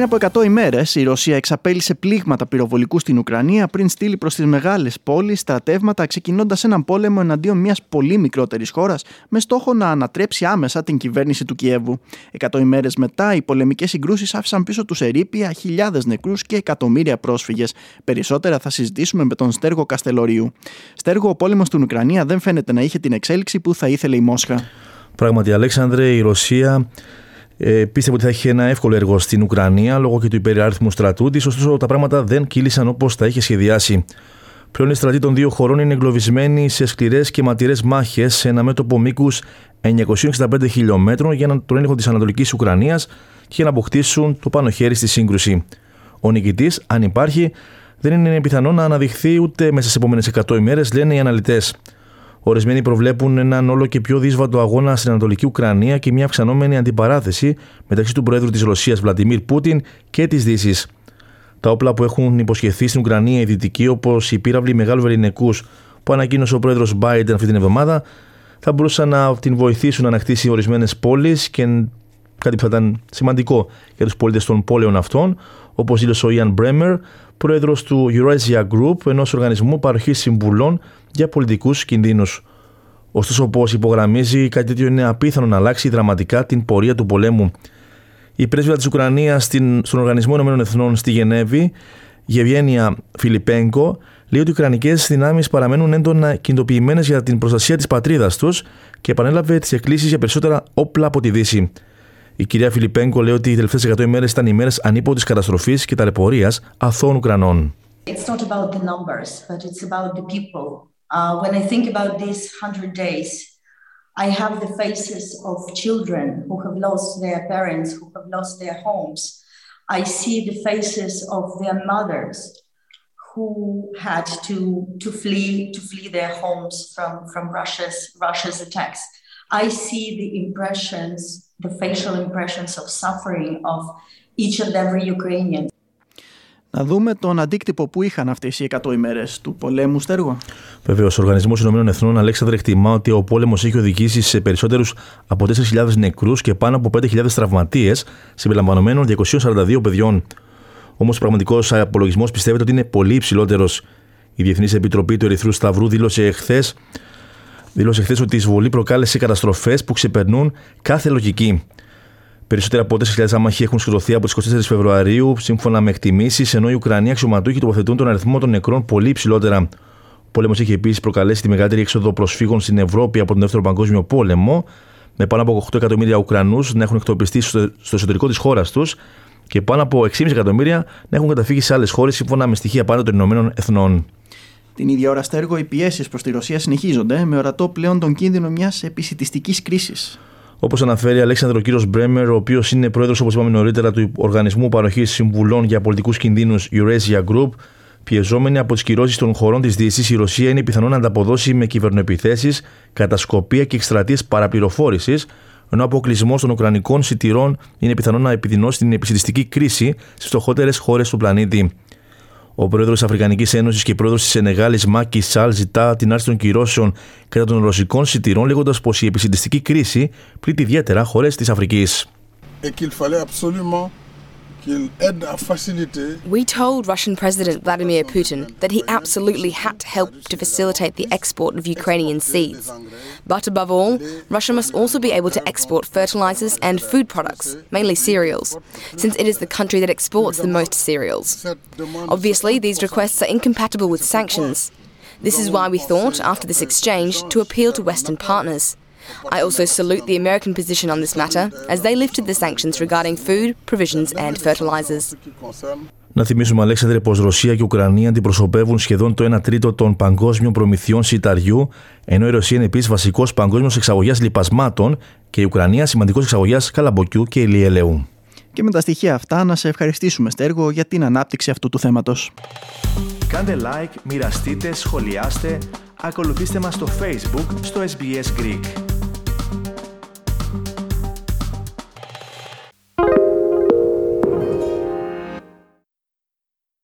Πριν από 100 ημέρες, η Ρωσία εξαπέλυσε πλήγματα πυροβολικού στην Ουκρανία πριν στείλει προς τις μεγάλες πόλεις στρατεύματα, ξεκινώντας έναν πόλεμο εναντίον μιας πολύ μικρότερης χώρας, με στόχο να ανατρέψει άμεσα την κυβέρνηση του Κιέβου. 100 ημέρες μετά, οι πολεμικές συγκρούσεις άφησαν πίσω τους ερήπια χιλιάδες νεκρούς και εκατομμύρια πρόσφυγες. Περισσότερα θα συζητήσουμε με τον Στέργο Καστελορίου. Στέργο, ο πόλεμος στην Ουκρανία δεν φαίνεται να είχε την εξέλιξη που θα ήθελε η Μόσχα. Πράγματι, Αλέξανδρε, η Ρωσία ε, πίστευε ότι θα έχει ένα εύκολο έργο στην Ουκρανία λόγω και του υπεριάριθμου στρατού της, ωστόσο τα πράγματα δεν κύλησαν όπως τα είχε σχεδιάσει. Πλέον οι στρατοί των δύο χωρών είναι εγκλωβισμένοι σε σκληρές και ματηρές μάχες σε ένα μέτωπο μήκους 965 χιλιόμετρων για τον έλεγχο της Ανατολικής Ουκρανίας και για να αποκτήσουν το πάνω χέρι στη σύγκρουση. Ο νικητής, αν υπάρχει, δεν είναι πιθανό να αναδειχθεί ούτε μέσα στις επόμενες 100 ημέρες, λένε οι αναλυτές. Ορισμένοι προβλέπουν έναν όλο και πιο δύσβατο αγώνα στην Ανατολική Ουκρανία και μια αυξανόμενη αντιπαράθεση μεταξύ του Προέδρου της Ρωσίας Βλαντιμίρ Πούτιν και της Δύσης. Τα όπλα που έχουν υποσχεθεί στην Ουκρανία οι Δυτικοί, όπως οι πύραυλοι μεγάλου βεληνικού που ανακοίνωσε ο Πρόεδρος Biden αυτή την εβδομάδα, θα μπορούσαν να την βοηθήσουν να ανακτήσει ορισμένες πόλεις και κάτι που θα ήταν σημαντικό για τους πολίτες των πόλεων αυτών, όπως δήλωσε ο Ιαν Μπρέμερ, πρόεδρος του Eurasia Group, ενός οργανισμού παροχής συμβουλών για πολιτικούς κινδύνους. Ωστόσο, όπως υπογραμμίζει, κάτι τέτοιο είναι απίθανο να αλλάξει δραματικά την πορεία του πολέμου. Η πρέσβυρα της Ουκρανίας στον Οργανισμό Ηνωμένων Εθνών στη Γενέβη, Γεβγένια Φιλιππέγκο, λέει ότι οι Ουκρανικές δυνάμεις παραμένουν έντονα κινητοποιημένες για την προστασία της πατρίδας τους και επανέλαβε τις εκκλήσεις για περισσότερα όπλα από τη Δύση. Η κυρία Φιλιππέγκο λέει ότι οι τελευταίες 100 ημέρες ήταν ημέρες ανίποτη καταστροφής και ταλαιπωρίας αθώων Ουκρανών. It's not about the numbers, but it's about the people. Uh, when I think about these 100 days, I have the faces of children who have lost their parents, who have lost their homes. I see the faces of their mothers who had to, to flee to flee their homes from, from Russia's Russia's attacks. I see the impressions the facial impressions of suffering of each and every Ukrainian. Να δούμε τον αντίκτυπο που είχαν αυτές οι 100 ημέρες του πολέμου, Στέργο. Βεβαίω, ο Οργανισμός Ηνωμένων Εθνών Αλέξανδρε εκτιμά ότι ο πόλεμος έχει οδηγήσει σε περισσότερους από 4.000 νεκρούς και πάνω από 5.000 τραυματίες, συμπεριλαμβανομένων 242 παιδιών. Όμως, ο πραγματικός απολογισμός πιστεύεται ότι είναι πολύ υψηλότερος. Η Διεθνής Επιτροπή του Ερυθρού Σταυρού δήλωσε εχθές δήλωσε χθε ότι η εισβολή προκάλεσε καταστροφές που ξεπερνούν κάθε λογική. Περισσότερα από 4.000 άμαχοι έχουν σκοτωθεί από τις 24 Φεβρουαρίου, σύμφωνα με εκτιμήσεις, ενώ οι Ουκρανοί αξιωματούχοι τοποθετούν τον αριθμό των νεκρών πολύ υψηλότερα. Ο πόλεμος έχει επίσης προκαλέσει τη μεγαλύτερη έξοδο προσφύγων στην Ευρώπη από τον Δεύτερο Παγκόσμιο Πόλεμο, με πάνω από 8 εκατομμύρια Ουκρανούς να έχουν εκτοπιστεί στο εσωτερικό της χώρας τους και πάνω από 6,5 εκατομμύρια να έχουν καταφύγει σε άλλες χώρες, σύμφωνα με στοιχεία πάνω των Ηνωμένων Εθνών. Την ίδια ώρα, Στέργο, οι πιέσεις προς τη Ρωσία συνεχίζονται, με ορατό πλέον τον κίνδυνο μιας επισητιστικής κρίσης. Όπως αναφέρει Αλέξανδρος ο κύριος Μπρέμερ, ο οποίος είναι πρόεδρος, όπως είπαμε νωρίτερα, του Οργανισμού Παροχής Συμβουλών για Πολιτικούς Κινδύνους Eurasia Group, πιεζόμενη από τις κυρώσεις των χωρών της Δύση, η Ρωσία είναι πιθανό να ανταποδώσει με κυβερνοεπιθέσεις, κατασκοπία και εκστρατείες παραπληροφόρησης, ενώ ο αποκλεισμός των Ουκρανικών σιτηρών είναι πιθανό να επιδεινώσει την επισητιστική κρίση στις φτωχότερες χώρες του πλανήτη. Ο πρόεδρος της Αφρικανικής Ένωσης και πρόεδρος της Σενεγάλης Μάκη Σαλ ζητά την άρση των κυρώσεων κατά των ρωσικών σιτηρών, λέγοντας πως η επισυντιστική κρίση πλήττει ιδιαίτερα χώρες της Αφρικής. We told Russian President Vladimir Putin that he absolutely had to help to facilitate the export of Ukrainian seeds. But above all, Russia must also be able to export fertilizers and food products, mainly cereals, since it is the country that exports the most cereals. Obviously, these requests are incompatible with sanctions. This is why we thought, after this exchange, to appeal to Western partners. I also salute the American position on this matter, as they lifted the sanctions regarding food, provisions and fertilizers. Να θυμίσουμε, Αλέξανδρε, πως Ρωσία και Ουκρανία αντιπροσωπεύουν σχεδόν το 1 τρίτο των παγκόσμιων προμηθειών σιταριού, ενώ η Ρωσία είναι επίσης βασικός παγκόσμιος εξαγωγέας λιπασμάτων και η Ουκρανία σημαντικός εξαγωγέας καλαμποκιού και ηλιελαίου. Και με τα στοιχεία αυτά, να σε ευχαριστήσουμε, Στέργο, για την ανάπτυξη αυτού του θέματος. Κάντε like, μοιραστείτε, σχολιάστε, ακολουθήστε μας στο Facebook στο SBS Greek.